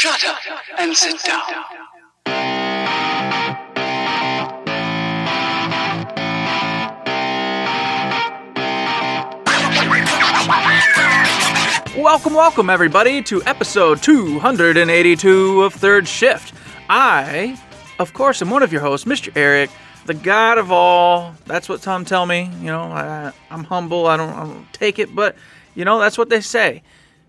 Shut up and sit down. Welcome, welcome, everybody, to episode 282 of Third Shift. I, of course, am one of your hosts, Mr. Eric, the God of all. That's what some tell me. You know, I, I'm humble. I don't, I don't take it, but you know, that's what they say.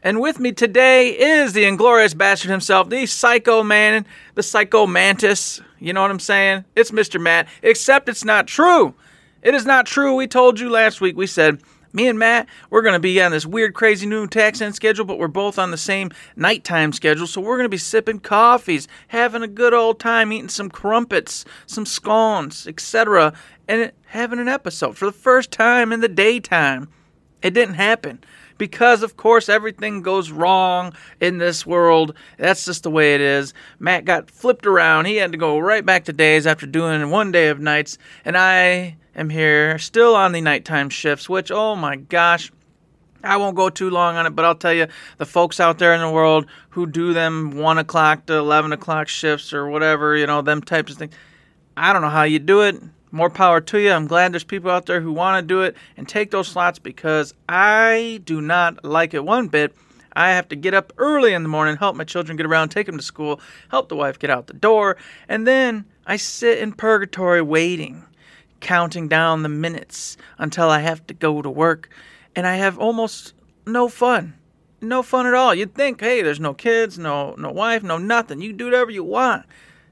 And with me today is the inglorious bastard himself, the psycho man, the psycho mantis. You know what I'm saying? It's Mr. Matt, except it's not true. It is not true. We told you last week. We said me and Matt, we're going to be on this weird, crazy new tax end schedule, but we're both on the same nighttime schedule. So we're going to be sipping coffees, having a good old time, eating some crumpets, some scones, etc., and having an episode for the first time in the daytime. It didn't happen because, of course, everything goes wrong in this world. That's just the way it is. Matt got flipped around. He had to go right back to days after doing one day of nights, and I am here still on the nighttime shifts, which, oh my gosh. I won't go too long on it, but I'll tell you the folks out there in the world who do them one o'clock to eleven o'clock shifts or whatever, you know, them types of things. I don't know how you do it. More power to you. I'm glad there's people out there who want to do it and take those slots because I do not like it one bit. I have to get up early in the morning, help my children get around, take them to school, help the wife get out the door, and then I sit in purgatory waiting, counting down the minutes until I have to go to work, and I have almost no fun. No fun at all. You'd think, hey, there's no kids, no no wife, no nothing. You do whatever you want.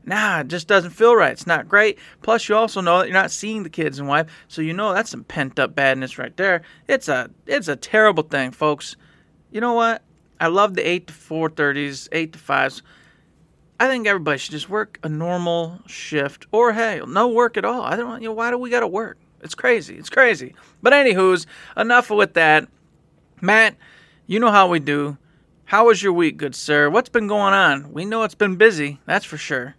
Nah, it just doesn't feel right. It's not great. Plus, you also know that you're not seeing the kids and wife, so you know that's some pent up badness right there. It's a it's a terrible thing, folks. You know what? I love the eight to four thirties, eight to fives. I think everybody should just work a normal shift, or hey, no work at all. I don't. You know, why do we got to work? It's crazy. It's crazy. But anywho's enough with that. Matt, you know how we do. How was your week, good sir? What's been going on? We know it's been busy. That's for sure.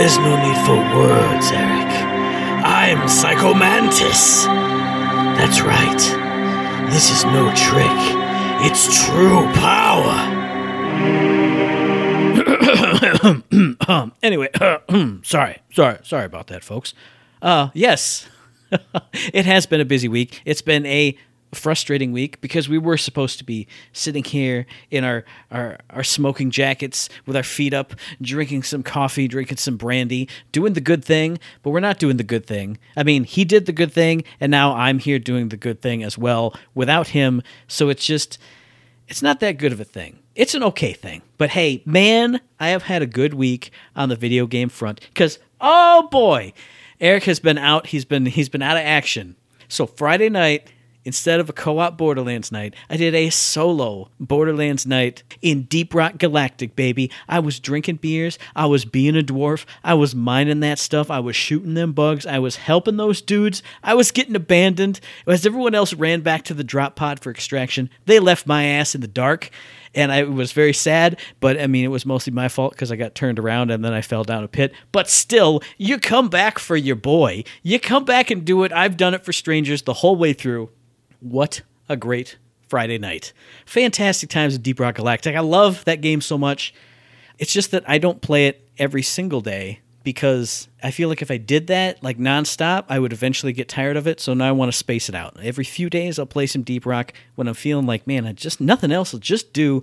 There's no need for words, Eric. I'm Psychomantis. That's right. This is no trick. It's true power. anyway, sorry, sorry, sorry about that, folks. Uh, yes, it has been a busy week. It's been a frustrating week because we were supposed to be sitting here in our, our our smoking jackets with our feet up, drinking some coffee, drinking some brandy, doing the good thing, but we're not doing the good thing. I mean, he did the good thing, and now I'm here doing the good thing as well without him. So it's just it's not that good of a thing. It's an okay thing. But hey, man, I have had a good week on the video game front cuz oh boy, Eric has been out, he's been he's been out of action. So Friday night Instead of a co op Borderlands night, I did a solo Borderlands night in Deep Rock Galactic, baby. I was drinking beers. I was being a dwarf. I was mining that stuff. I was shooting them bugs. I was helping those dudes. I was getting abandoned. As everyone else ran back to the drop pod for extraction, they left my ass in the dark. And I was very sad, but I mean, it was mostly my fault because I got turned around and then I fell down a pit. But still, you come back for your boy. You come back and do it. I've done it for strangers the whole way through. What a great Friday night. Fantastic times in Deep Rock Galactic. I love that game so much. It's just that I don't play it every single day because I feel like if I did that like nonstop, I would eventually get tired of it. So now I want to space it out. Every few days, I'll play some Deep Rock when I'm feeling like, man, I just nothing else will just do.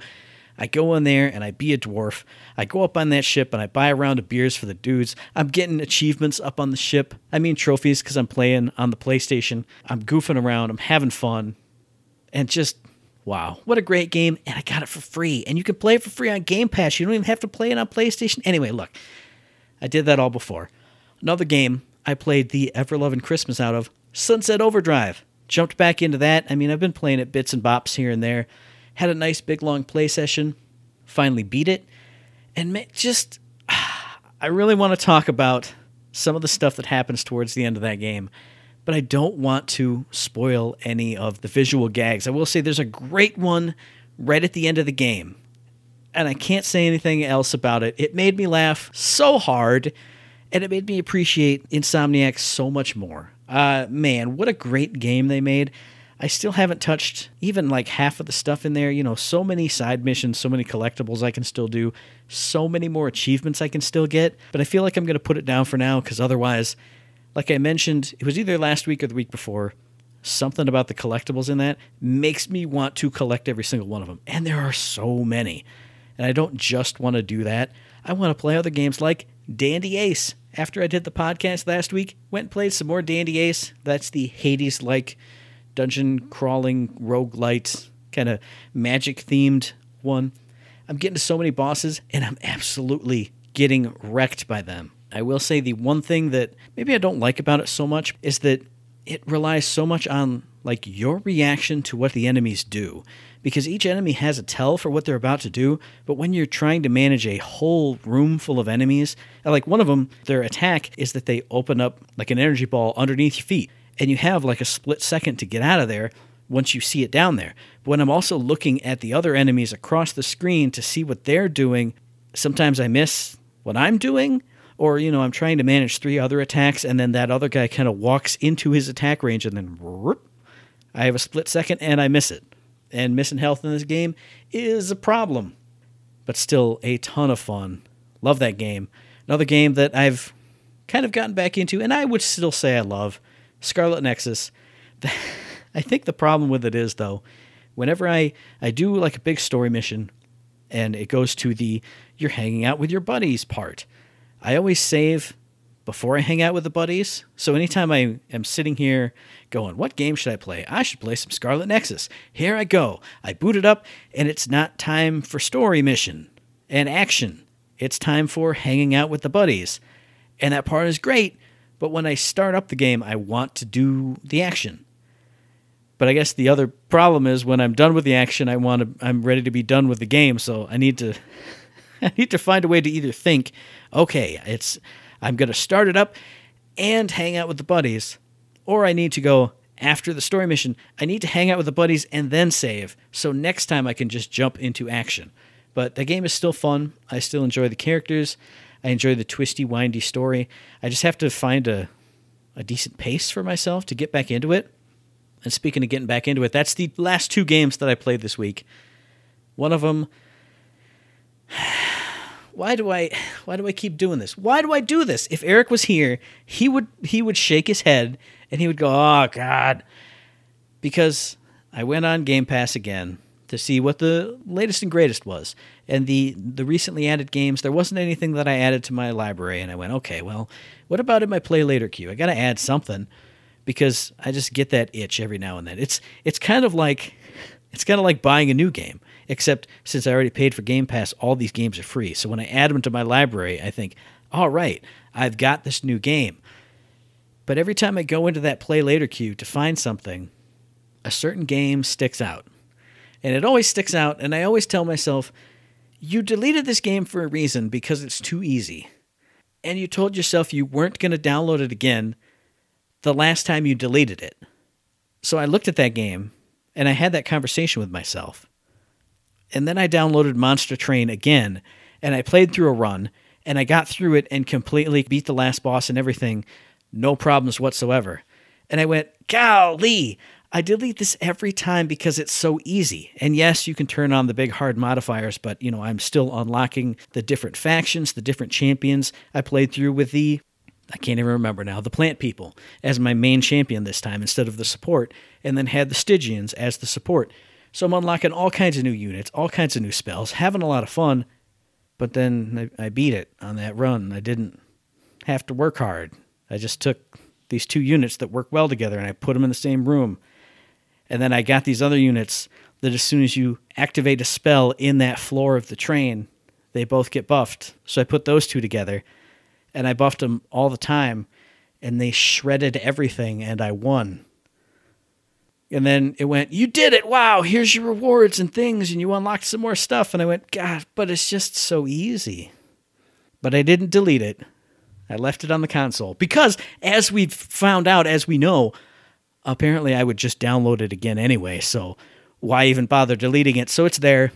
I go in there and I be a dwarf. I go up on that ship and I buy a round of beers for the dudes. I'm getting achievements up on the ship. I mean trophies because I'm playing on the PlayStation. I'm goofing around. I'm having fun. And just, wow, what a great game. And I got it for free. And you can play it for free on Game Pass. You don't even have to play it on PlayStation. Anyway, look, I did that all before. Another game I played the ever loving Christmas out of Sunset Overdrive. Jumped back into that. I mean, I've been playing it bits and bops here and there had a nice big long play session, finally beat it, and just I really want to talk about some of the stuff that happens towards the end of that game, but I don't want to spoil any of the visual gags. I will say there's a great one right at the end of the game, and I can't say anything else about it. It made me laugh so hard, and it made me appreciate Insomniac so much more. Uh, man, what a great game they made. I still haven't touched even like half of the stuff in there. You know, so many side missions, so many collectibles I can still do, so many more achievements I can still get. But I feel like I'm going to put it down for now because otherwise, like I mentioned, it was either last week or the week before. Something about the collectibles in that makes me want to collect every single one of them. And there are so many. And I don't just want to do that. I want to play other games like Dandy Ace. After I did the podcast last week, went and played some more Dandy Ace. That's the Hades like dungeon crawling roguelite kind of magic themed one. I'm getting to so many bosses and I'm absolutely getting wrecked by them. I will say the one thing that maybe I don't like about it so much is that it relies so much on like your reaction to what the enemies do because each enemy has a tell for what they're about to do but when you're trying to manage a whole room full of enemies like one of them their attack is that they open up like an energy ball underneath your feet and you have like a split second to get out of there once you see it down there. But when I'm also looking at the other enemies across the screen to see what they're doing, sometimes I miss what I'm doing. Or, you know, I'm trying to manage three other attacks, and then that other guy kind of walks into his attack range, and then whoop, I have a split second and I miss it. And missing health in this game is a problem, but still a ton of fun. Love that game. Another game that I've kind of gotten back into, and I would still say I love Scarlet Nexus. I think the problem with it is though, whenever I I do like a big story mission and it goes to the you're hanging out with your buddies part, I always save before I hang out with the buddies. So anytime I am sitting here going, what game should I play? I should play some Scarlet Nexus. Here I go. I boot it up and it's not time for story mission and action. It's time for hanging out with the buddies. And that part is great but when I start up the game, I want to do the action. But I guess the other problem is when I'm done with the action, I want to I'm ready to be done with the game, so I need to I need to find a way to either think, okay, it's I'm going to start it up and hang out with the buddies, or I need to go after the story mission, I need to hang out with the buddies and then save. So next time I can just jump into action. But the game is still fun. I still enjoy the characters. I enjoy the twisty, windy story. I just have to find a, a decent pace for myself to get back into it. And speaking of getting back into it, that's the last two games that I played this week. One of them. Why do I why do I keep doing this? Why do I do this? If Eric was here, he would he would shake his head and he would go, "Oh god." Because I went on Game Pass again to see what the latest and greatest was. And the the recently added games, there wasn't anything that I added to my library, and I went, okay, well, what about in my play later queue? I got to add something because I just get that itch every now and then. It's it's kind of like it's kind of like buying a new game, except since I already paid for Game Pass, all these games are free. So when I add them to my library, I think, all right, I've got this new game. But every time I go into that play later queue to find something, a certain game sticks out and it always sticks out. And I always tell myself, you deleted this game for a reason because it's too easy. And you told yourself you weren't going to download it again the last time you deleted it. So I looked at that game and I had that conversation with myself. And then I downloaded Monster Train again and I played through a run and I got through it and completely beat the last boss and everything, no problems whatsoever. And I went, golly, I delete this every time because it's so easy. And yes, you can turn on the big hard modifiers, but you know, I'm still unlocking the different factions, the different champions. I played through with the I can't even remember now, the plant people as my main champion this time instead of the support, and then had the Stygians as the support. So I'm unlocking all kinds of new units, all kinds of new spells, having a lot of fun. But then I, I beat it on that run. I didn't have to work hard. I just took these two units that work well together and I put them in the same room and then I got these other units that as soon as you activate a spell in that floor of the train, they both get buffed. So I put those two together and I buffed them all the time and they shredded everything and I won. And then it went, You did it. Wow. Here's your rewards and things. And you unlocked some more stuff. And I went, God, but it's just so easy. But I didn't delete it. I left it on the console because, as we've found out, as we know, apparently I would just download it again anyway, so why even bother deleting it? So it's there.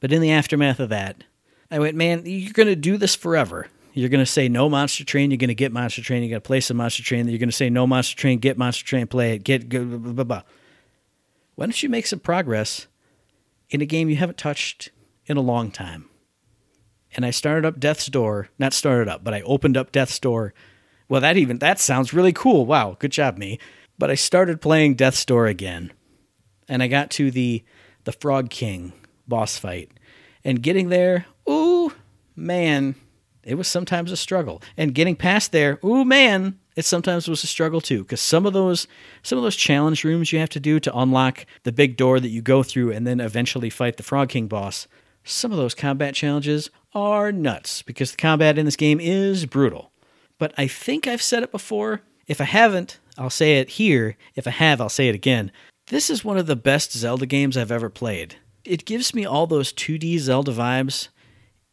But in the aftermath of that, I went, man, you're going to do this forever. You're going to say no Monster Train. You're going to get Monster Train. you're going to play some Monster Train. You're going to say no Monster Train. Get Monster Train. Play it. Get blah, blah, blah. Why don't you make some progress in a game you haven't touched in a long time? And I started up Death's Door. Not started up, but I opened up Death's Door. Well, that even that sounds really cool. Wow, good job, me. But I started playing Death's Door again, and I got to the the Frog King boss fight, and getting there, ooh man, it was sometimes a struggle. And getting past there, ooh man, it sometimes was a struggle too because some of those some of those challenge rooms you have to do to unlock the big door that you go through and then eventually fight the Frog King boss. Some of those combat challenges are nuts because the combat in this game is brutal. But I think I've said it before. If I haven't, I'll say it here. If I have, I'll say it again. This is one of the best Zelda games I've ever played. It gives me all those 2D Zelda vibes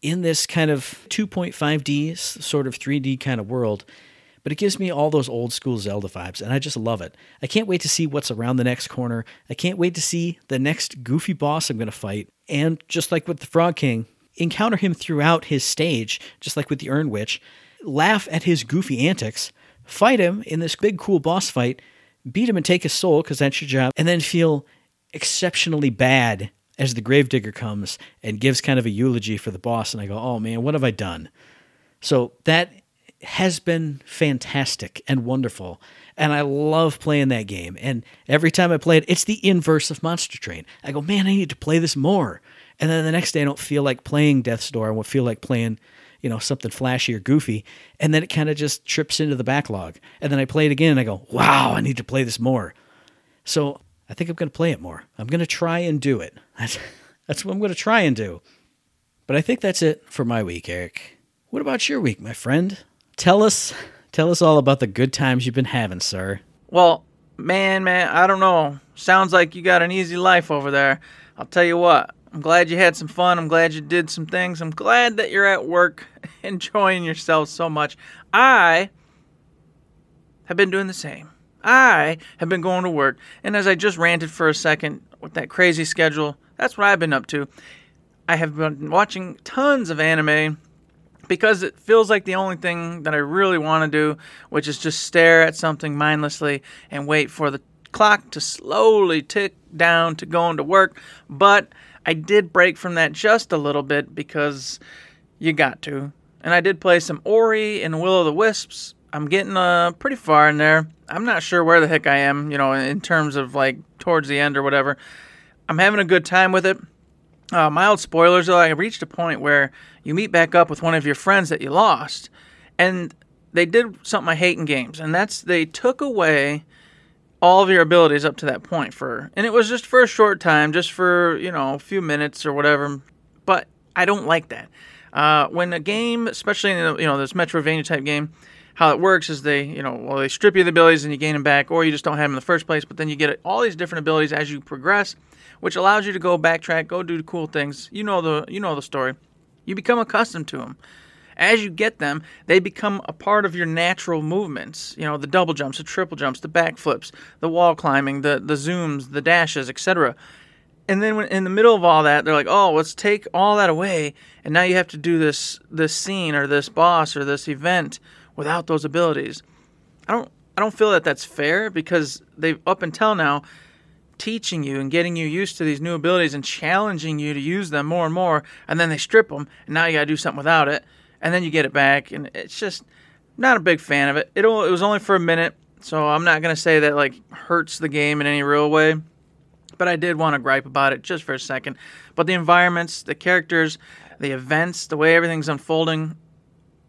in this kind of 2.5D, sort of 3D kind of world, but it gives me all those old school Zelda vibes, and I just love it. I can't wait to see what's around the next corner. I can't wait to see the next goofy boss I'm going to fight. And just like with the Frog King, encounter him throughout his stage, just like with the Urn Witch, laugh at his goofy antics, fight him in this big cool boss fight, beat him and take his soul, because that's your job, and then feel exceptionally bad as the gravedigger comes and gives kind of a eulogy for the boss and I go, "Oh man, what have I done?" So that has been fantastic and wonderful. And I love playing that game. And every time I play it, it's the inverse of Monster Train. I go, "Man, I need to play this more." And then the next day I don't feel like playing Death's Door. I won't feel like playing, you know, something flashy or goofy. And then it kind of just trips into the backlog. And then I play it again and I go, "Wow, I need to play this more." So I think I'm going to play it more. I'm going to try and do it. That's, that's what I'm going to try and do. But I think that's it for my week, Eric. What about your week, my friend? Tell us, tell us all about the good times you've been having, sir. Well, man, man, I don't know. Sounds like you got an easy life over there. I'll tell you what. I'm glad you had some fun. I'm glad you did some things. I'm glad that you're at work enjoying yourself so much. I have been doing the same. I have been going to work, and as I just ranted for a second with that crazy schedule, that's what I've been up to. I have been watching tons of anime because it feels like the only thing that I really want to do, which is just stare at something mindlessly and wait for the clock to slowly tick down to going to work. But I did break from that just a little bit because you got to. And I did play some Ori and Will o' the Wisps. I'm getting uh, pretty far in there. I'm not sure where the heck I am, you know, in terms of like towards the end or whatever. I'm having a good time with it. Uh, mild spoilers though, I reached a point where you meet back up with one of your friends that you lost, and they did something I hate in games, and that's they took away all of your abilities up to that point for, and it was just for a short time, just for you know a few minutes or whatever. But I don't like that. Uh, when a game, especially in you know this Metroidvania type game, how it works is they, you know, well, they strip you the abilities and you gain them back, or you just don't have them in the first place. But then you get all these different abilities as you progress, which allows you to go backtrack, go do cool things. You know the, you know the story. You become accustomed to them. As you get them, they become a part of your natural movements. You know, the double jumps, the triple jumps, the backflips, the wall climbing, the the zooms, the dashes, etc. And then when, in the middle of all that, they're like, "Oh, let's take all that away, and now you have to do this this scene or this boss or this event without those abilities. I don't I don't feel that that's fair because they've up until now teaching you and getting you used to these new abilities and challenging you to use them more and more and then they strip them and now you got to do something without it and then you get it back and it's just not a big fan of it. It it was only for a minute, so I'm not going to say that like hurts the game in any real way. But I did want to gripe about it just for a second. But the environments, the characters, the events, the way everything's unfolding,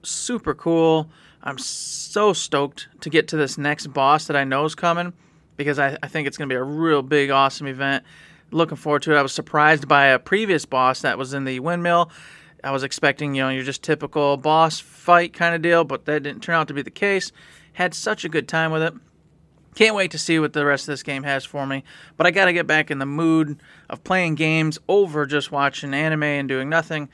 super cool. I'm so stoked to get to this next boss that I know is coming because I, I think it's going to be a real big, awesome event. Looking forward to it. I was surprised by a previous boss that was in the windmill. I was expecting, you know, your just typical boss fight kind of deal, but that didn't turn out to be the case. Had such a good time with it. Can't wait to see what the rest of this game has for me. But I got to get back in the mood of playing games over just watching anime and doing nothing.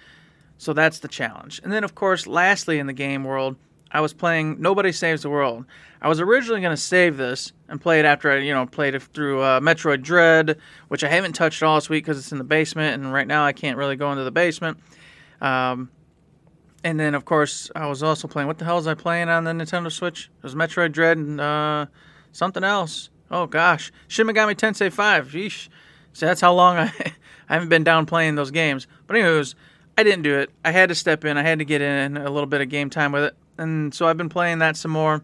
So that's the challenge. And then, of course, lastly in the game world, I was playing Nobody Saves the World. I was originally going to save this and play it after I, you know, played it through uh, Metroid Dread, which I haven't touched all this week because it's in the basement, and right now I can't really go into the basement. Um, And then, of course, I was also playing. What the hell was I playing on the Nintendo Switch? It was Metroid Dread and uh, something else. Oh gosh, Shin Megami Tensei 5. Yeesh. So that's how long I, I haven't been down playing those games. But anyways, I didn't do it. I had to step in. I had to get in a little bit of game time with it, and so I've been playing that some more,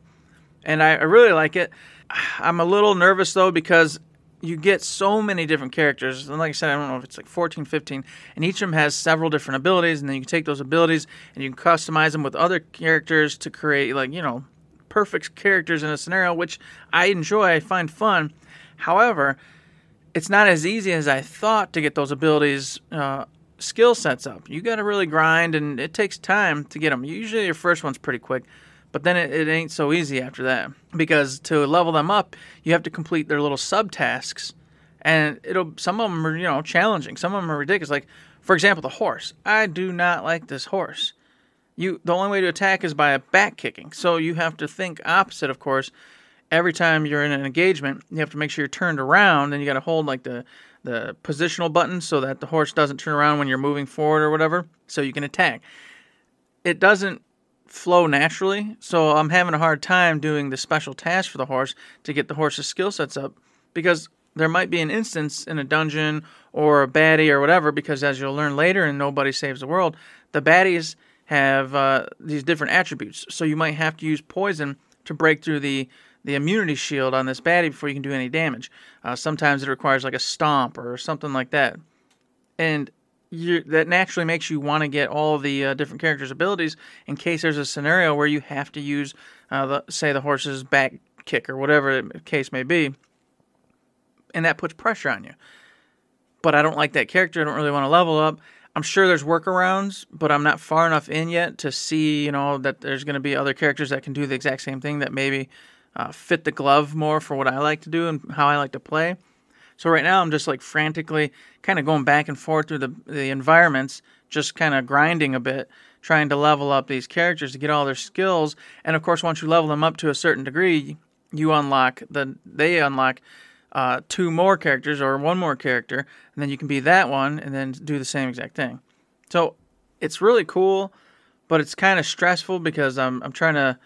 and I, I really like it. I'm a little nervous though because you get so many different characters. And like I said, I don't know if it's like 14, 15, and each of them has several different abilities, and then you can take those abilities and you can customize them with other characters to create like you know perfect characters in a scenario, which I enjoy. I find fun. However, it's not as easy as I thought to get those abilities uh, skill sets up. You got to really grind, and it takes time to get them. Usually, your first one's pretty quick, but then it, it ain't so easy after that because to level them up, you have to complete their little subtasks, and it'll some of them are you know challenging. Some of them are ridiculous. Like for example, the horse. I do not like this horse. You the only way to attack is by a back kicking. So you have to think opposite, of course. Every time you're in an engagement, you have to make sure you're turned around, and you got to hold like the the positional button so that the horse doesn't turn around when you're moving forward or whatever, so you can attack. It doesn't flow naturally, so I'm having a hard time doing the special task for the horse to get the horse's skill sets up because there might be an instance in a dungeon or a baddie or whatever, because as you'll learn later in Nobody Saves the World, the baddies have uh, these different attributes. So you might have to use poison to break through the the immunity shield on this baddie before you can do any damage. Uh, sometimes it requires like a stomp or something like that, and you, that naturally makes you want to get all the uh, different characters' abilities in case there's a scenario where you have to use, uh, the, say, the horse's back kick or whatever the case may be, and that puts pressure on you. But I don't like that character. I don't really want to level up. I'm sure there's workarounds, but I'm not far enough in yet to see, you know, that there's going to be other characters that can do the exact same thing that maybe uh, fit the glove more for what I like to do and how I like to play. So right now I'm just like frantically kind of going back and forth through the the environments, just kind of grinding a bit, trying to level up these characters to get all their skills. And of course, once you level them up to a certain degree, you unlock the they unlock uh, two more characters or one more character, and then you can be that one and then do the same exact thing. So it's really cool, but it's kind of stressful because I'm I'm trying to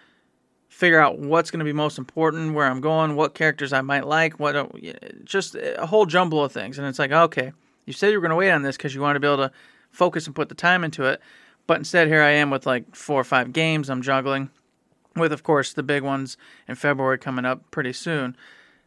figure out what's going to be most important, where I'm going, what characters I might like, what uh, just a whole jumble of things. And it's like, okay, you said you were going to wait on this because you wanted to be able to focus and put the time into it, but instead here I am with like four or five games I'm juggling, with of course the big ones in February coming up pretty soon.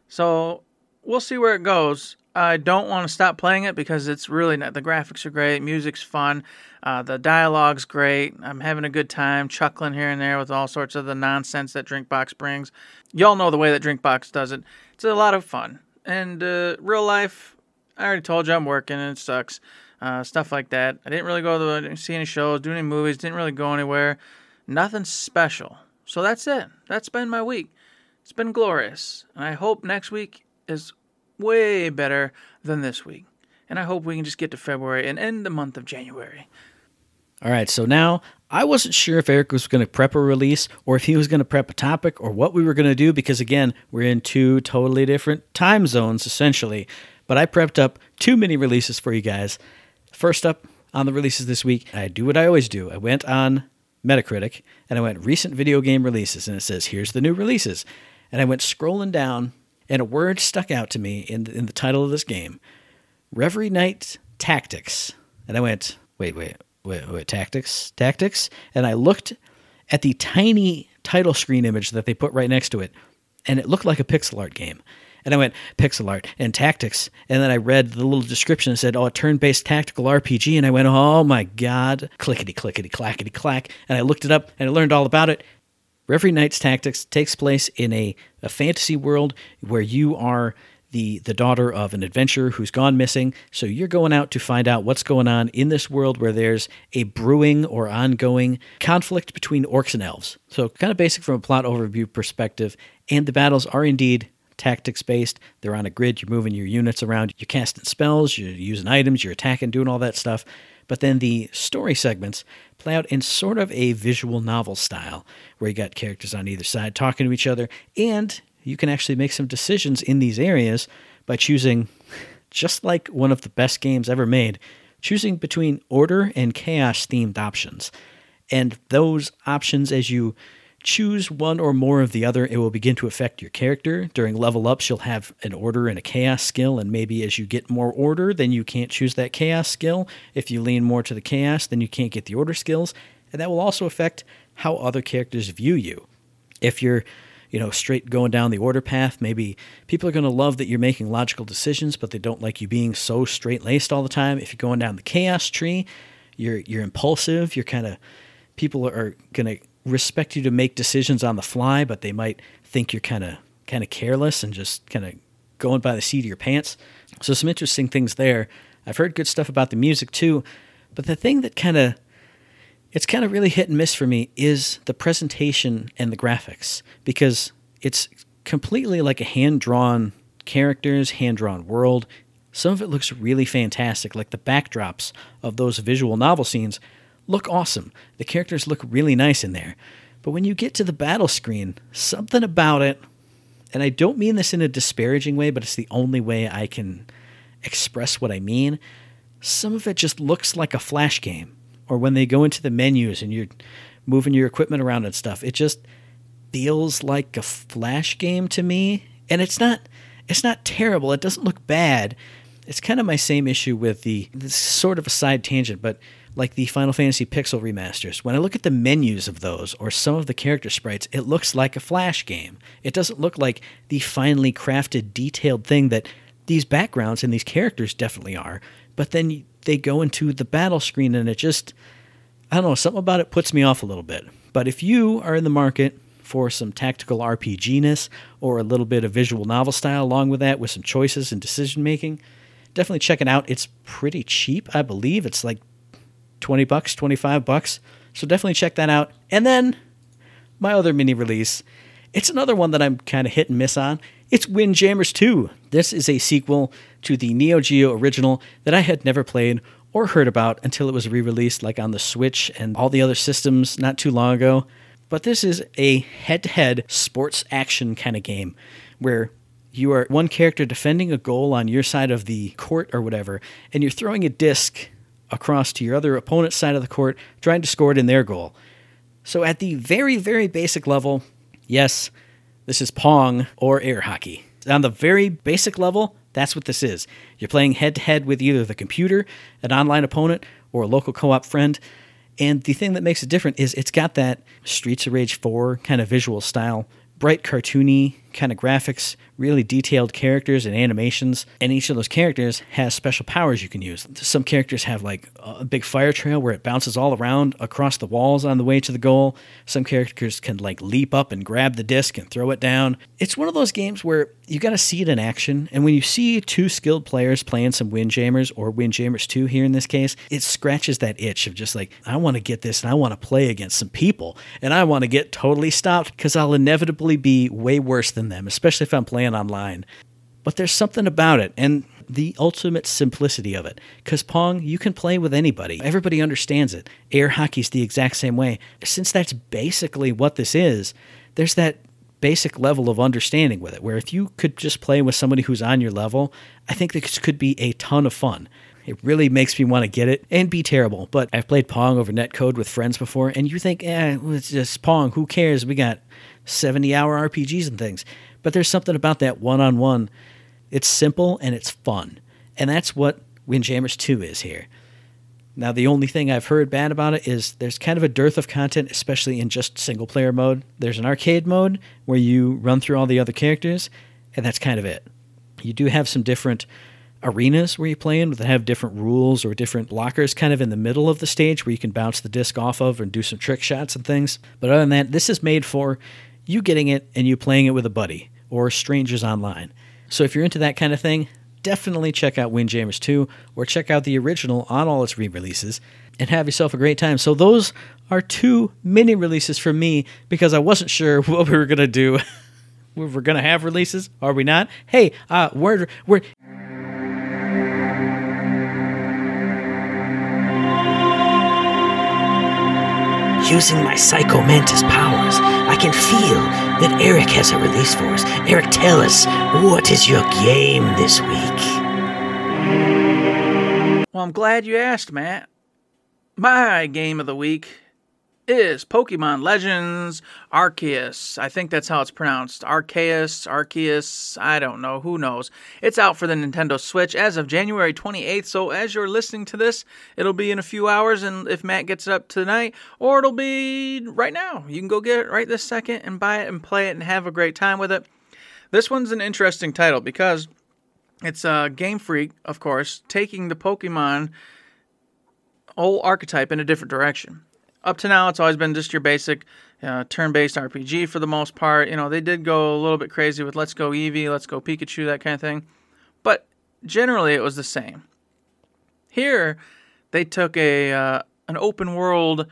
So we'll see where it goes. I don't want to stop playing it because it's really not. The graphics are great, music's fun, uh, the dialogue's great. I'm having a good time, chuckling here and there with all sorts of the nonsense that Drinkbox brings. Y'all know the way that Drinkbox does it. It's a lot of fun. And uh, real life, I already told you I'm working and it sucks. Uh, stuff like that. I didn't really go to the, see any shows, do any movies, didn't really go anywhere. Nothing special. So that's it. That's been my week. It's been glorious. And I hope next week is way better than this week. And I hope we can just get to February and end the month of January. All right, so now I wasn't sure if Eric was going to prep a release or if he was going to prep a topic or what we were going to do because, again, we're in two totally different time zones essentially. But I prepped up two mini releases for you guys. First up on the releases this week, I do what I always do. I went on Metacritic and I went recent video game releases and it says, here's the new releases. And I went scrolling down and a word stuck out to me in the, in the title of this game Reverie Knight Tactics. And I went, wait, wait, wait, wait, Tactics? Tactics? And I looked at the tiny title screen image that they put right next to it, and it looked like a pixel art game. And I went, pixel art and tactics. And then I read the little description and said, oh, a turn based tactical RPG. And I went, oh my God, clickety, clickety, clackety, clack. And I looked it up and I learned all about it. Reverie Knights Tactics takes place in a, a fantasy world where you are the, the daughter of an adventurer who's gone missing. So you're going out to find out what's going on in this world where there's a brewing or ongoing conflict between orcs and elves. So kind of basic from a plot overview perspective. And the battles are indeed tactics based. They're on a grid. You're moving your units around. You're casting spells. You're using items. You're attacking, doing all that stuff. But then the story segments play out in sort of a visual novel style, where you got characters on either side talking to each other, and you can actually make some decisions in these areas by choosing, just like one of the best games ever made, choosing between order and chaos themed options. And those options, as you choose one or more of the other, it will begin to affect your character. During level ups, you'll have an order and a chaos skill, and maybe as you get more order, then you can't choose that chaos skill. If you lean more to the chaos, then you can't get the order skills. And that will also affect how other characters view you. If you're you know, straight going down the order path. Maybe people are going to love that you're making logical decisions, but they don't like you being so straight laced all the time. If you're going down the chaos tree, you're you're impulsive. You're kind of people are going to respect you to make decisions on the fly, but they might think you're kind of kind of careless and just kind of going by the seat of your pants. So some interesting things there. I've heard good stuff about the music too, but the thing that kind of it's kind of really hit and miss for me is the presentation and the graphics because it's completely like a hand drawn characters, hand drawn world. Some of it looks really fantastic, like the backdrops of those visual novel scenes look awesome. The characters look really nice in there. But when you get to the battle screen, something about it, and I don't mean this in a disparaging way, but it's the only way I can express what I mean. Some of it just looks like a flash game or when they go into the menus and you're moving your equipment around and stuff. It just feels like a flash game to me, and it's not it's not terrible. It doesn't look bad. It's kind of my same issue with the sort of a side tangent, but like the Final Fantasy Pixel remasters. When I look at the menus of those or some of the character sprites, it looks like a flash game. It doesn't look like the finely crafted, detailed thing that these backgrounds and these characters definitely are. But then they go into the battle screen and it just I don't know, something about it puts me off a little bit. But if you are in the market for some tactical RPG RPGness or a little bit of visual novel style along with that with some choices and decision making, definitely check it out. It's pretty cheap, I believe. It's like 20 bucks, 25 bucks. So definitely check that out. And then my other mini release, it's another one that I'm kind of hit and miss on. It's Windjammers 2. This is a sequel to the Neo Geo original that I had never played or heard about until it was re released, like on the Switch and all the other systems not too long ago. But this is a head to head sports action kind of game where you are one character defending a goal on your side of the court or whatever, and you're throwing a disc across to your other opponent's side of the court, trying to score it in their goal. So, at the very, very basic level, yes, this is Pong or air hockey. On the very basic level, that's what this is. You're playing head to head with either the computer, an online opponent, or a local co op friend. And the thing that makes it different is it's got that Streets of Rage 4 kind of visual style, bright, cartoony kind of graphics, really detailed characters and animations, and each of those characters has special powers you can use. Some characters have like a big fire trail where it bounces all around across the walls on the way to the goal. Some characters can like leap up and grab the disc and throw it down. It's one of those games where you got to see it in action, and when you see two skilled players playing some Windjammers or Windjammers 2 here in this case, it scratches that itch of just like, I want to get this and I want to play against some people, and I want to get totally stopped because I'll inevitably be way worse than them, especially if I'm playing online. But there's something about it and the ultimate simplicity of it. Because Pong, you can play with anybody. Everybody understands it. Air hockey's the exact same way. Since that's basically what this is, there's that basic level of understanding with it where if you could just play with somebody who's on your level, I think this could be a ton of fun. It really makes me want to get it and be terrible. But I've played Pong over netcode with friends before, and you think, eh, it's just Pong. Who cares? We got 70 hour RPGs and things. But there's something about that one on one. It's simple and it's fun. And that's what Windjammers 2 is here. Now, the only thing I've heard bad about it is there's kind of a dearth of content, especially in just single player mode. There's an arcade mode where you run through all the other characters, and that's kind of it. You do have some different arenas where you play in that have different rules or different blockers kind of in the middle of the stage where you can bounce the disc off of and do some trick shots and things. But other than that, this is made for you getting it and you playing it with a buddy or strangers online. So if you're into that kind of thing, definitely check out Windjammers 2 or check out the original on all its re releases and have yourself a great time. So those are two mini releases for me because I wasn't sure what we were going to do. we were going to have releases. Are we not? Hey, uh, we're, we're, Using my Psycho Mantis powers, I can feel that Eric has a release for us. Eric, tell us, what is your game this week? Well, I'm glad you asked, Matt. My game of the week is Pokemon Legends Arceus. I think that's how it's pronounced. Arceus, Arceus, I don't know, who knows. It's out for the Nintendo Switch as of January 28th, so as you're listening to this, it'll be in a few hours, and if Matt gets it up tonight, or it'll be right now. You can go get it right this second and buy it and play it and have a great time with it. This one's an interesting title because it's a uh, Game Freak, of course, taking the Pokemon whole archetype in a different direction up to now, it's always been just your basic uh, turn-based RPG for the most part. You know, they did go a little bit crazy with Let's Go Eevee, Let's Go Pikachu, that kind of thing, but generally it was the same. Here, they took a uh, an open world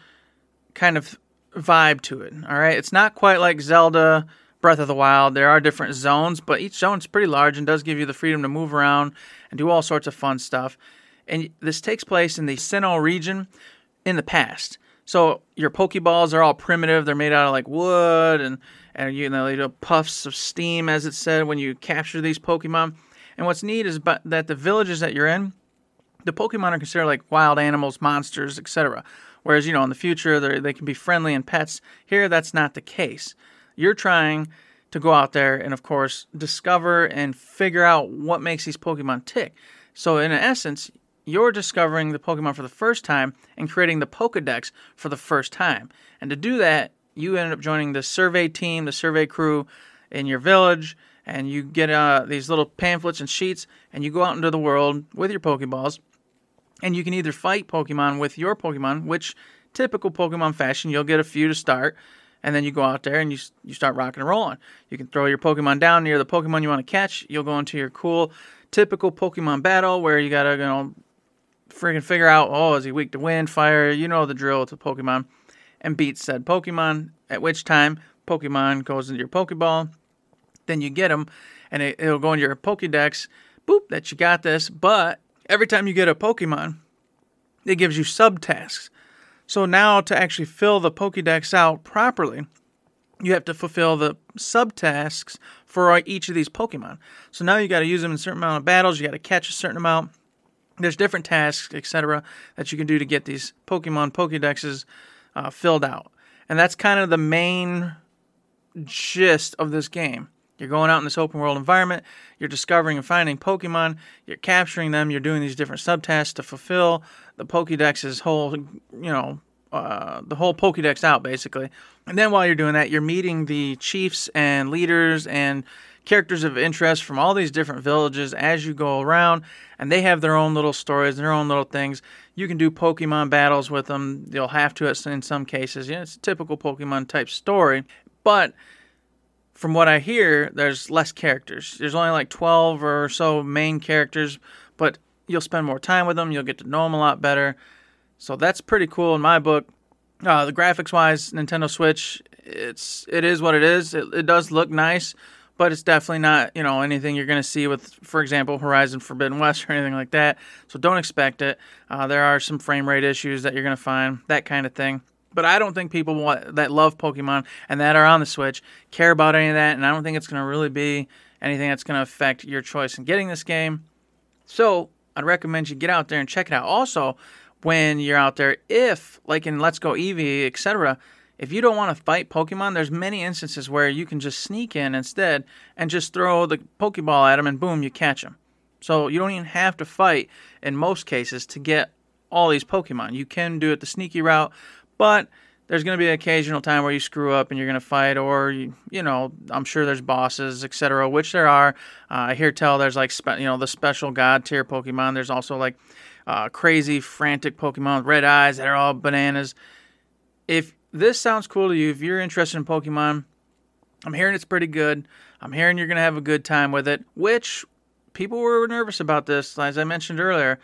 kind of vibe to it. All right, it's not quite like Zelda Breath of the Wild. There are different zones, but each zone is pretty large and does give you the freedom to move around and do all sorts of fun stuff. And this takes place in the Sinnoh region in the past. So your Pokeballs are all primitive. They're made out of like wood and and you know they do puffs of steam, as it said when you capture these Pokemon. And what's neat is but that the villages that you're in, the Pokemon are considered like wild animals, monsters, etc. Whereas you know in the future they they can be friendly and pets. Here that's not the case. You're trying to go out there and of course discover and figure out what makes these Pokemon tick. So in essence, you're discovering the Pokemon for the first time and creating the Pokedex for the first time. And to do that, you end up joining the survey team, the survey crew in your village, and you get uh, these little pamphlets and sheets, and you go out into the world with your Pokeballs, and you can either fight Pokemon with your Pokemon, which typical Pokemon fashion, you'll get a few to start, and then you go out there and you you start rocking and rolling. You can throw your Pokemon down near the Pokemon you want to catch. You'll go into your cool typical Pokemon battle where you gotta you know freaking figure out, oh, is he weak to wind, fire? You know the drill with the Pokemon. And beat said Pokemon, at which time Pokemon goes into your Pokeball. Then you get them, and it, it'll go into your Pokedex. Boop, that you got this. But every time you get a Pokemon, it gives you subtasks. So now to actually fill the Pokedex out properly, you have to fulfill the subtasks for each of these Pokemon. So now you got to use them in a certain amount of battles. You got to catch a certain amount there's different tasks, etc., that you can do to get these Pokemon Pokedexes uh, filled out. And that's kind of the main gist of this game. You're going out in this open world environment, you're discovering and finding Pokemon, you're capturing them, you're doing these different subtasks to fulfill the Pokedex's whole, you know, uh, the whole Pokedex out basically. And then while you're doing that, you're meeting the chiefs and leaders and characters of interest from all these different villages as you go around, and they have their own little stories, their own little things. You can do Pokemon battles with them. You'll have to in some cases. You know, it's a typical Pokemon type story, but from what I hear, there's less characters. There's only like 12 or so main characters, but you'll spend more time with them. You'll get to know them a lot better. So that's pretty cool in my book. Uh, the graphics wise, Nintendo Switch, it's it is what it is. It, it does look nice but it's definitely not you know anything you're going to see with for example horizon forbidden west or anything like that. So don't expect it. Uh, there are some frame rate issues that you're going to find that kind of thing. But i don't think people want, that love pokemon and that are on the switch care about any of that and i don't think it's going to really be anything that's going to affect your choice in getting this game. So i'd recommend you get out there and check it out. Also when you're out there if like in let's go eevee etc if you don't want to fight Pokemon, there's many instances where you can just sneak in instead and just throw the Pokeball at them and boom, you catch them. So you don't even have to fight in most cases to get all these Pokemon. You can do it the sneaky route, but there's going to be an occasional time where you screw up and you're going to fight, or you, you know, I'm sure there's bosses, etc., which there are. Uh, I hear tell there's like, spe- you know, the special god tier Pokemon. There's also like uh, crazy, frantic Pokemon with red eyes that are all bananas. If this sounds cool to you, if you're interested in Pokemon, I'm hearing it's pretty good. I'm hearing you're going to have a good time with it, which people were nervous about this, as I mentioned earlier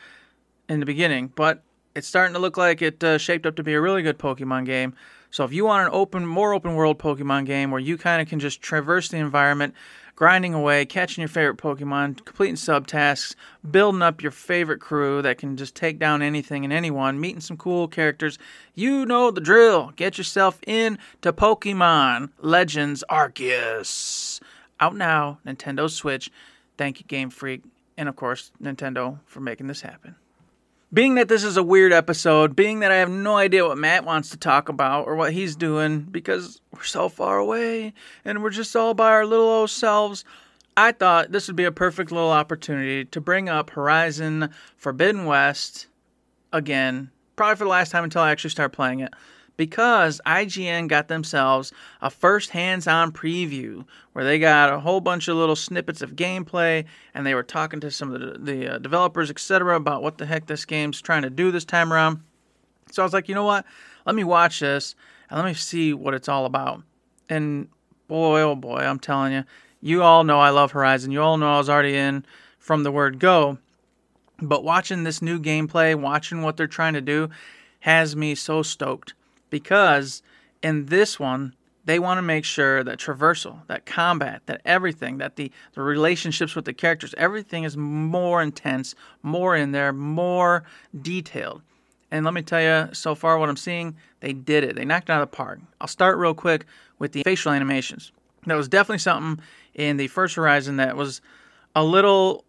in the beginning, but it's starting to look like it uh, shaped up to be a really good Pokemon game. So if you want an open, more open world Pokemon game where you kind of can just traverse the environment, grinding away, catching your favorite Pokemon, completing subtasks, building up your favorite crew that can just take down anything and anyone, meeting some cool characters. You know the drill. Get yourself in to Pokemon Legends Arceus. Out now, Nintendo Switch. Thank you, Game Freak, and of course, Nintendo for making this happen. Being that this is a weird episode, being that I have no idea what Matt wants to talk about or what he's doing because we're so far away and we're just all by our little old selves, I thought this would be a perfect little opportunity to bring up Horizon Forbidden West again, probably for the last time until I actually start playing it because IGN got themselves a first hands on preview where they got a whole bunch of little snippets of gameplay and they were talking to some of the, the uh, developers, etc., about what the heck this game's trying to do this time around. So I was like, you know what? Let me watch this and let me see what it's all about. And boy, oh boy, I'm telling you, you all know I love Horizon. You all know I was already in from the word go. But watching this new gameplay, watching what they're trying to do, has me so stoked because in this one they want to make sure that traversal, that combat, that everything, that the, the relationships with the characters, everything is more intense, more in there, more detailed. And let me tell you, so far what I'm seeing, they did it. They knocked it out of the park. I'll start real quick with the facial animations. That was definitely something in the first Horizon that was a little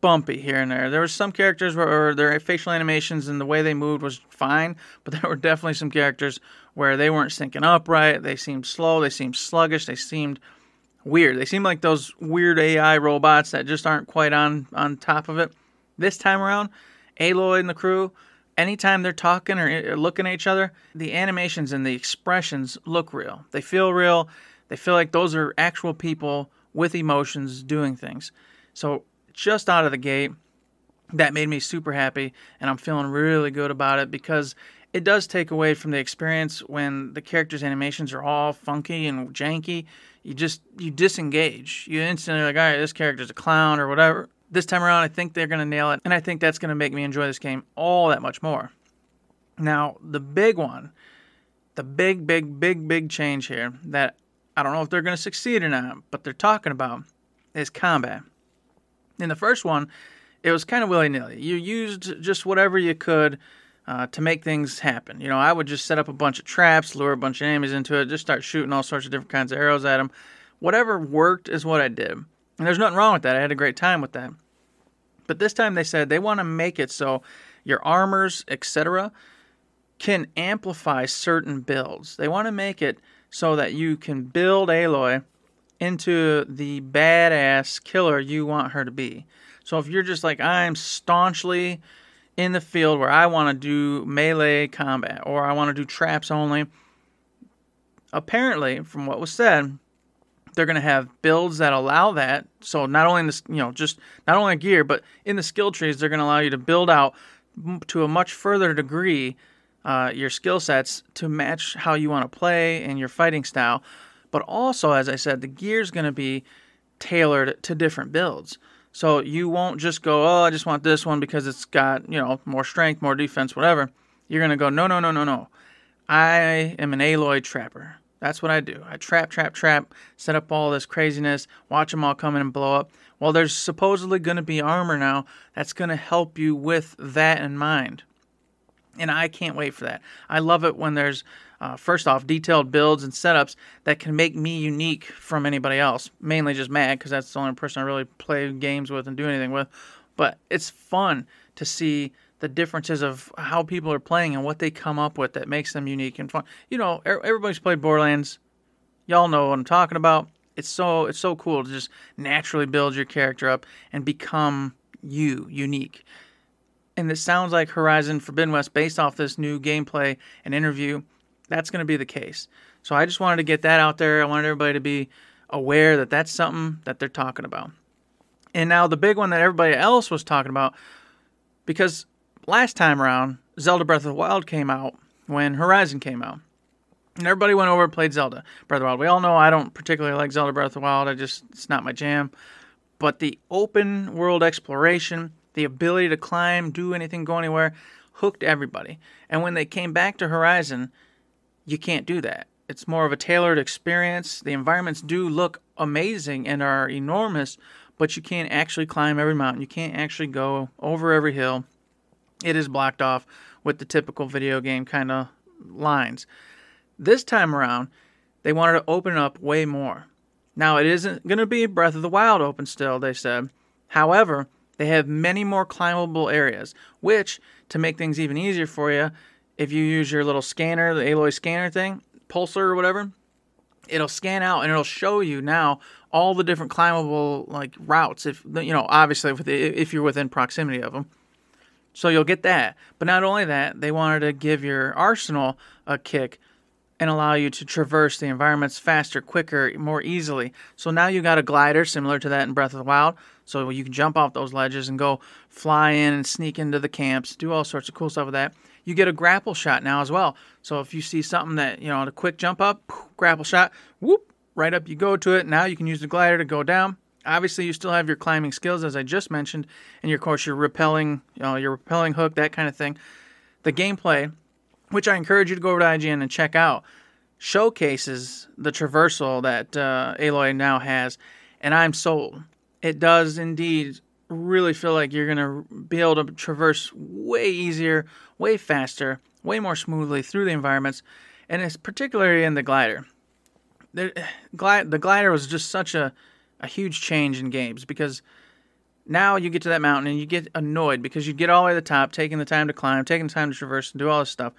bumpy here and there. There were some characters where their facial animations and the way they moved was fine, but there were definitely some characters where they weren't syncing up right. They seemed slow. They seemed sluggish. They seemed weird. They seemed like those weird AI robots that just aren't quite on on top of it. This time around, Aloy and the crew, anytime they're talking or uh, looking at each other, the animations and the expressions look real. They feel real. They feel like those are actual people with emotions doing things. So just out of the gate. That made me super happy, and I'm feeling really good about it because it does take away from the experience when the characters' animations are all funky and janky. You just you disengage. You instantly like, all right, this character's a clown or whatever. This time around, I think they're gonna nail it, and I think that's gonna make me enjoy this game all that much more. Now, the big one, the big, big, big, big change here that I don't know if they're gonna succeed or not, but they're talking about is combat. In the first one, it was kind of willy nilly. You used just whatever you could uh, to make things happen. You know, I would just set up a bunch of traps, lure a bunch of enemies into it, just start shooting all sorts of different kinds of arrows at them. Whatever worked is what I did. And there's nothing wrong with that. I had a great time with that. But this time they said they want to make it so your armors, etc., can amplify certain builds. They want to make it so that you can build Aloy into the badass killer you want her to be. So if you're just like, I'm staunchly in the field where I want to do melee combat or I want to do traps only, apparently, from what was said, they're going to have builds that allow that. So not only in this, you know, just not only gear, but in the skill trees, they're going to allow you to build out to a much further degree uh, your skill sets to match how you want to play and your fighting style. But also, as I said, the gear is going to be tailored to different builds. So you won't just go, oh, I just want this one because it's got, you know, more strength, more defense, whatever. You're going to go, no, no, no, no, no. I am an Aloy trapper. That's what I do. I trap, trap, trap, set up all this craziness, watch them all come in and blow up. Well, there's supposedly going to be armor now that's going to help you with that in mind. And I can't wait for that. I love it when there's uh, first off, detailed builds and setups that can make me unique from anybody else. Mainly just Matt, because that's the only person I really play games with and do anything with. But it's fun to see the differences of how people are playing and what they come up with that makes them unique and fun. You know, everybody's played Borderlands. Y'all know what I'm talking about. It's so it's so cool to just naturally build your character up and become you, unique. And it sounds like Horizon Forbidden West, based off this new gameplay and interview, that's going to be the case. So I just wanted to get that out there. I wanted everybody to be aware that that's something that they're talking about. And now the big one that everybody else was talking about, because last time around, Zelda Breath of the Wild came out when Horizon came out. And everybody went over and played Zelda Breath of the Wild. We all know I don't particularly like Zelda Breath of the Wild. I just, it's not my jam. But the open world exploration, the ability to climb, do anything, go anywhere, hooked everybody. And when they came back to Horizon, you can't do that. It's more of a tailored experience. The environments do look amazing and are enormous, but you can't actually climb every mountain. You can't actually go over every hill. It is blocked off with the typical video game kind of lines. This time around, they wanted to open up way more. Now, it isn't going to be Breath of the Wild open still, they said. However, They have many more climbable areas, which, to make things even easier for you, if you use your little scanner, the Aloy scanner thing, pulsar or whatever, it'll scan out and it'll show you now all the different climbable like routes. If you know, obviously, if, if you're within proximity of them. So you'll get that. But not only that, they wanted to give your arsenal a kick and allow you to traverse the environments faster, quicker, more easily. So now you got a glider similar to that in Breath of the Wild. So you can jump off those ledges and go fly in and sneak into the camps, do all sorts of cool stuff with that. You get a grapple shot now as well. So if you see something that, you know, a quick jump up, grapple shot, whoop, right up you go to it. Now you can use the glider to go down. Obviously, you still have your climbing skills, as I just mentioned, and your, of course your repelling, you know, your repelling hook, that kind of thing. The gameplay, which I encourage you to go over to IGN and check out, showcases the traversal that uh, Aloy now has, and I'm sold. It does indeed really feel like you're gonna be able to traverse way easier, way faster, way more smoothly through the environments, and it's particularly in the glider. The, the glider was just such a a huge change in games because now you get to that mountain and you get annoyed because you get all the way to the top, taking the time to climb, taking the time to traverse and do all this stuff.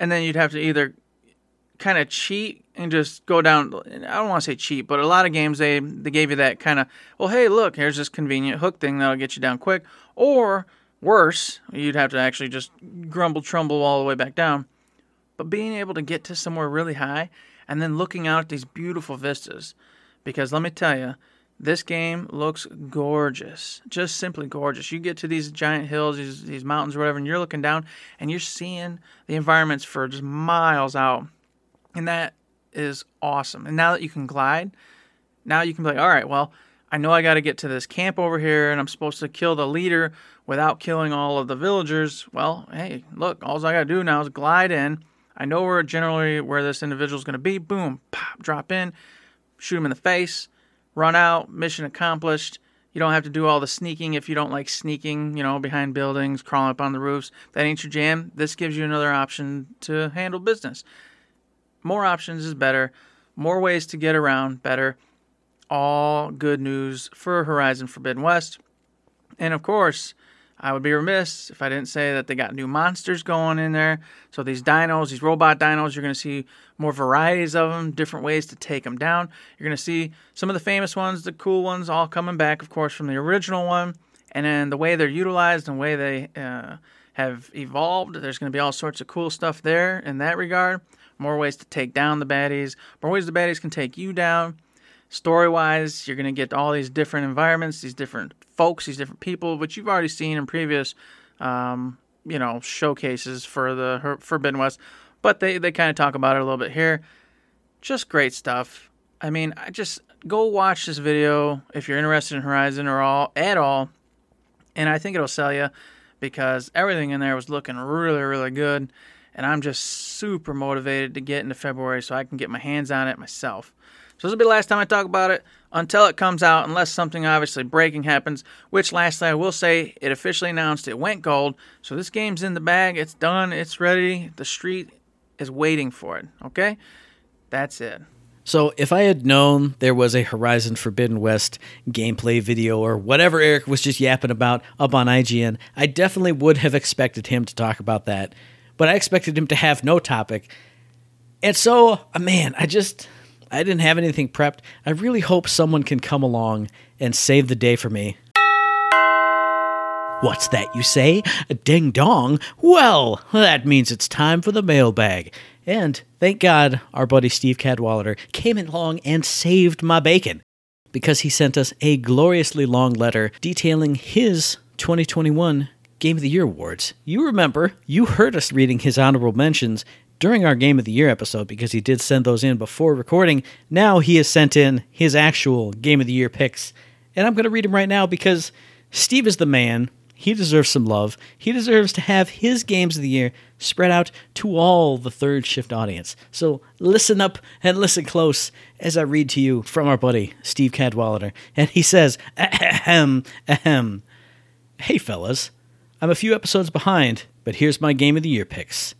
And then you'd have to either kind of cheat and just go down. I don't want to say cheat, but a lot of games they they gave you that kind of well, hey, look, here's this convenient hook thing that'll get you down quick. Or worse, you'd have to actually just grumble, trumble all the way back down. But being able to get to somewhere really high and then looking out at these beautiful vistas because let me tell you, this game looks gorgeous, just simply gorgeous. You get to these giant hills, these these mountains, or whatever, and you're looking down and you're seeing the environments for just miles out, and that is awesome. And now that you can glide, now you can be like, all right, well, I know I got to get to this camp over here, and I'm supposed to kill the leader without killing all of the villagers. Well, hey, look, all I got to do now is glide in. I know where generally where this individual is going to be. Boom, pop, drop in shoot him in the face, run out, mission accomplished. You don't have to do all the sneaking if you don't like sneaking, you know, behind buildings, crawling up on the roofs. That ain't your jam. This gives you another option to handle business. More options is better. More ways to get around, better. All good news for Horizon Forbidden West. And of course, I would be remiss if I didn't say that they got new monsters going in there. So these dinos, these robot dinos, you're going to see more varieties of them, different ways to take them down. You're going to see some of the famous ones, the cool ones, all coming back, of course, from the original one. And then the way they're utilized and the way they uh, have evolved, there's going to be all sorts of cool stuff there in that regard. More ways to take down the baddies, more ways the baddies can take you down story wise, you're going to get all these different environments, these different folks, these different people, which you've already seen in previous, um, you know, showcases for the Forbidden West. But they, they kind of talk about it a little bit here. Just great stuff. I mean, I just go watch this video if you're interested in Horizon or all at all, and I think it'll sell you because everything in there was looking really, really good. And I'm just super motivated to get into February so I can get my hands on it myself. So this will be the last time I talk about it until it comes out, unless something obviously breaking happens. Which, lastly, I will say it officially announced it went gold. So this game's in the bag. It's done. It's ready. The street is waiting for it. Okay, that's it. So, if I had known there was a Horizon Forbidden West gameplay video or whatever Eric was just yapping about up on IGN, I definitely would have expected him to talk about that. But I expected him to have no topic. And so, uh, man, I just I didn't have anything prepped. I really hope someone can come along and save the day for me. What's that you say? A ding dong? Well, that means it's time for the mailbag. And thank God our buddy Steve Cadwallader came along and saved my bacon because he sent us a gloriously long letter detailing his 2021 Game of the Year awards. You remember, you heard us reading his honorable mentions during our Game of the Year episode because he did send those in before recording. Now he has sent in his actual Game of the Year picks. And I'm going to read them right now because Steve is the man. He deserves some love. He deserves to have his games of the year spread out to all the third shift audience. So listen up and listen close as I read to you from our buddy, Steve Cadwallader. And he says, ahem, ahem. Hey, fellas, I'm a few episodes behind, but here's my Game of the Year picks.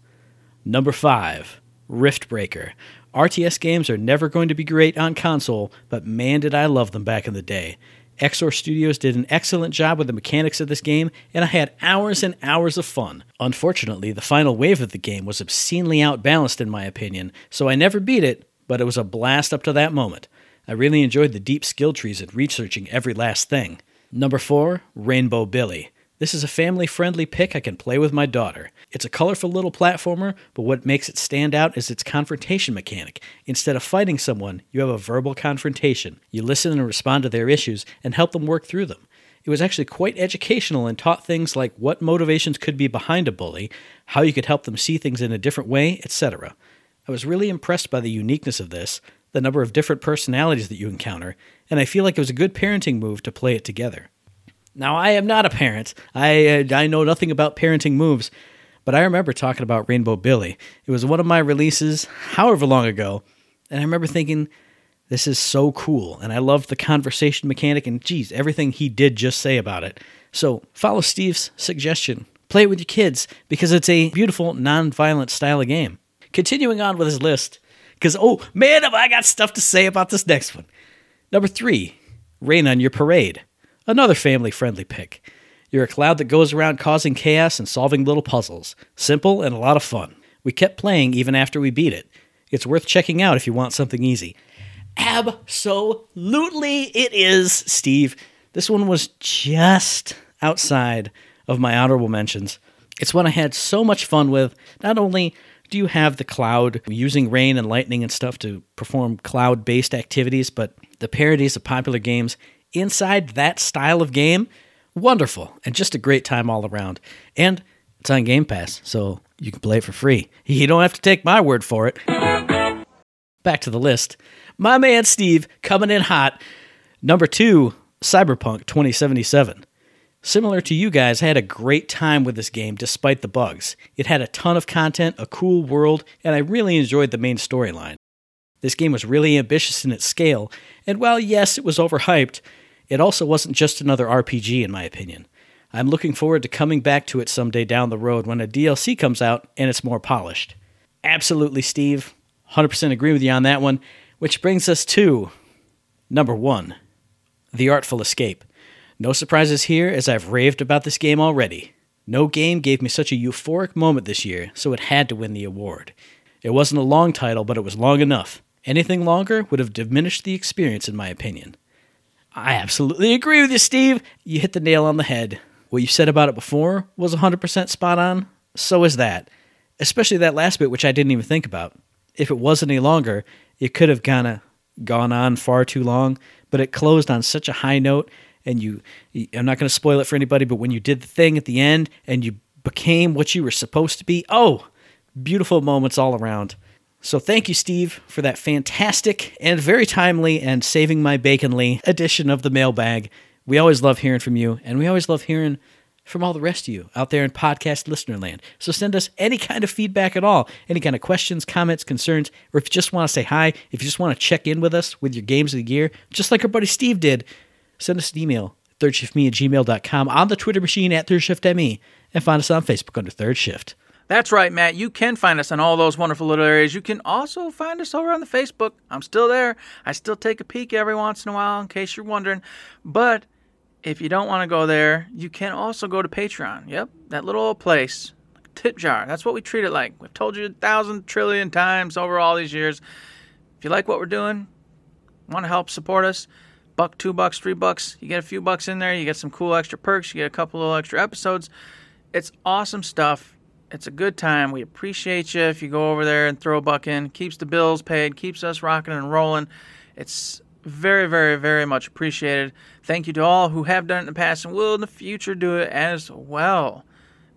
Number 5, Riftbreaker. RTS games are never going to be great on console, but man, did I love them back in the day. Exor Studios did an excellent job with the mechanics of this game, and I had hours and hours of fun. Unfortunately, the final wave of the game was obscenely outbalanced, in my opinion, so I never beat it, but it was a blast up to that moment. I really enjoyed the deep skill trees and researching every last thing. Number 4, Rainbow Billy. This is a family friendly pick I can play with my daughter. It's a colorful little platformer, but what makes it stand out is its confrontation mechanic. Instead of fighting someone, you have a verbal confrontation. You listen and respond to their issues and help them work through them. It was actually quite educational and taught things like what motivations could be behind a bully, how you could help them see things in a different way, etc. I was really impressed by the uniqueness of this, the number of different personalities that you encounter, and I feel like it was a good parenting move to play it together. Now, I am not a parent. I uh, I know nothing about parenting moves, but I remember talking about Rainbow Billy. It was one of my releases, however long ago, and I remember thinking, this is so cool, and I loved the conversation mechanic, and geez, everything he did just say about it. So follow Steve's suggestion. Play it with your kids because it's a beautiful, non-violent style of game. Continuing on with his list, because oh man, have I got stuff to say about this next one. Number three, Rain on Your Parade. Another family friendly pick. You're a cloud that goes around causing chaos and solving little puzzles. Simple and a lot of fun. We kept playing even after we beat it. It's worth checking out if you want something easy. Absolutely, it is, Steve. This one was just outside of my honorable mentions. It's one I had so much fun with. Not only do you have the cloud using rain and lightning and stuff to perform cloud based activities, but the parodies of popular games inside that style of game, wonderful and just a great time all around. And it's on Game Pass, so you can play it for free. You don't have to take my word for it. Back to the list. My man Steve coming in hot. Number two, Cyberpunk 2077. Similar to you guys, I had a great time with this game despite the bugs. It had a ton of content, a cool world, and I really enjoyed the main storyline. This game was really ambitious in its scale, and while yes, it was overhyped, it also wasn't just another RPG, in my opinion. I'm looking forward to coming back to it someday down the road when a DLC comes out and it's more polished. Absolutely, Steve. 100% agree with you on that one. Which brings us to number one The Artful Escape. No surprises here, as I've raved about this game already. No game gave me such a euphoric moment this year, so it had to win the award. It wasn't a long title, but it was long enough. Anything longer would have diminished the experience, in my opinion. I absolutely agree with you, Steve. You hit the nail on the head. What you said about it before was 100% spot on. So is that. Especially that last bit, which I didn't even think about. If it was any longer, it could have kind of gone on far too long, but it closed on such a high note. And you, I'm not going to spoil it for anybody, but when you did the thing at the end and you became what you were supposed to be, oh, beautiful moments all around. So thank you, Steve, for that fantastic and very timely and saving my baconly edition of the mailbag. We always love hearing from you, and we always love hearing from all the rest of you out there in podcast listener land. So send us any kind of feedback at all, any kind of questions, comments, concerns, or if you just want to say hi, if you just want to check in with us with your games of the year, just like our buddy Steve did, send us an email, thirdshiftme at gmail.com, on the Twitter machine at thirdshiftme, and find us on Facebook under Third Shift. That's right, Matt. You can find us on all those wonderful little areas. You can also find us over on the Facebook. I'm still there. I still take a peek every once in a while in case you're wondering. But if you don't want to go there, you can also go to Patreon. Yep, that little old place. Tip jar. That's what we treat it like. We've told you a thousand trillion times over all these years. If you like what we're doing, want to help support us, buck, two bucks, three bucks, you get a few bucks in there, you get some cool extra perks, you get a couple little extra episodes. It's awesome stuff it's a good time. We appreciate you if you go over there and throw a buck in. Keeps the bills paid, keeps us rocking and rolling. It's very, very, very much appreciated. Thank you to all who have done it in the past and will in the future do it as well.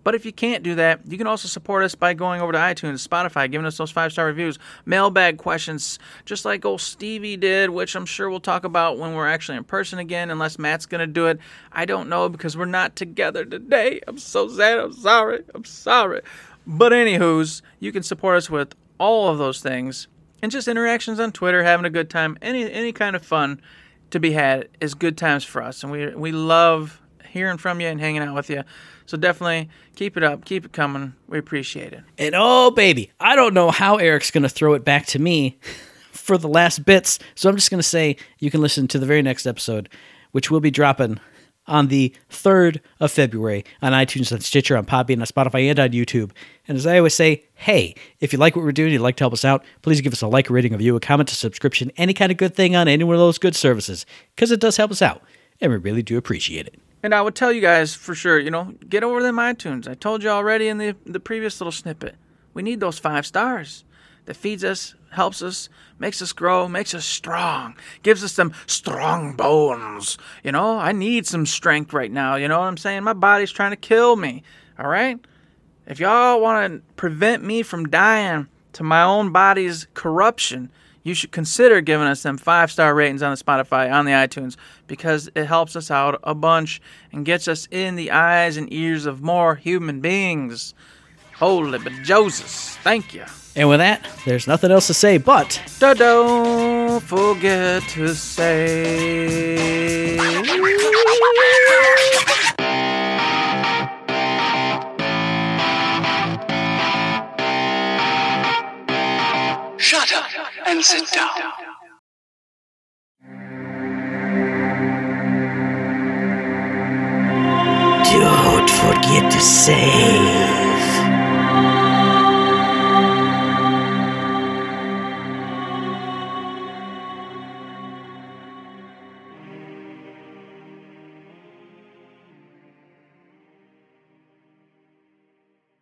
But if you can't do that, you can also support us by going over to iTunes, Spotify, giving us those five star reviews, mailbag questions, just like old Stevie did, which I'm sure we'll talk about when we're actually in person again, unless Matt's going to do it. I don't know because we're not together today. I'm so sad. I'm sorry. I'm sorry. But, anywho's, you can support us with all of those things and just interactions on Twitter, having a good time, any any kind of fun to be had is good times for us, and we we love hearing from you and hanging out with you. So definitely keep it up, keep it coming. We appreciate it. And oh, baby, I don't know how Eric's going to throw it back to me for the last bits. So I'm just going to say you can listen to the very next episode which will be dropping on the 3rd of February on iTunes, on Stitcher, on Podbean, on Spotify, and on YouTube. And as I always say, hey, if you like what we're doing, you'd like to help us out, please give us a like, a rating, a review, a comment, a subscription, any kind of good thing on any one of those good services, because it does help us out, and we really do appreciate it. And I would tell you guys for sure, you know, get over them iTunes. I told you already in the the previous little snippet. We need those five stars. That feeds us, helps us, makes us grow, makes us strong, gives us some strong bones. You know, I need some strength right now. You know what I'm saying? My body's trying to kill me. All right? If y'all want to prevent me from dying to my own body's corruption, you should consider giving us them five star ratings on the Spotify, on the iTunes, because it helps us out a bunch and gets us in the eyes and ears of more human beings. Holy but Joseph, thank you. And with that, there's nothing else to say but Da- Don't forget to say. And sit down. Don't forget to say.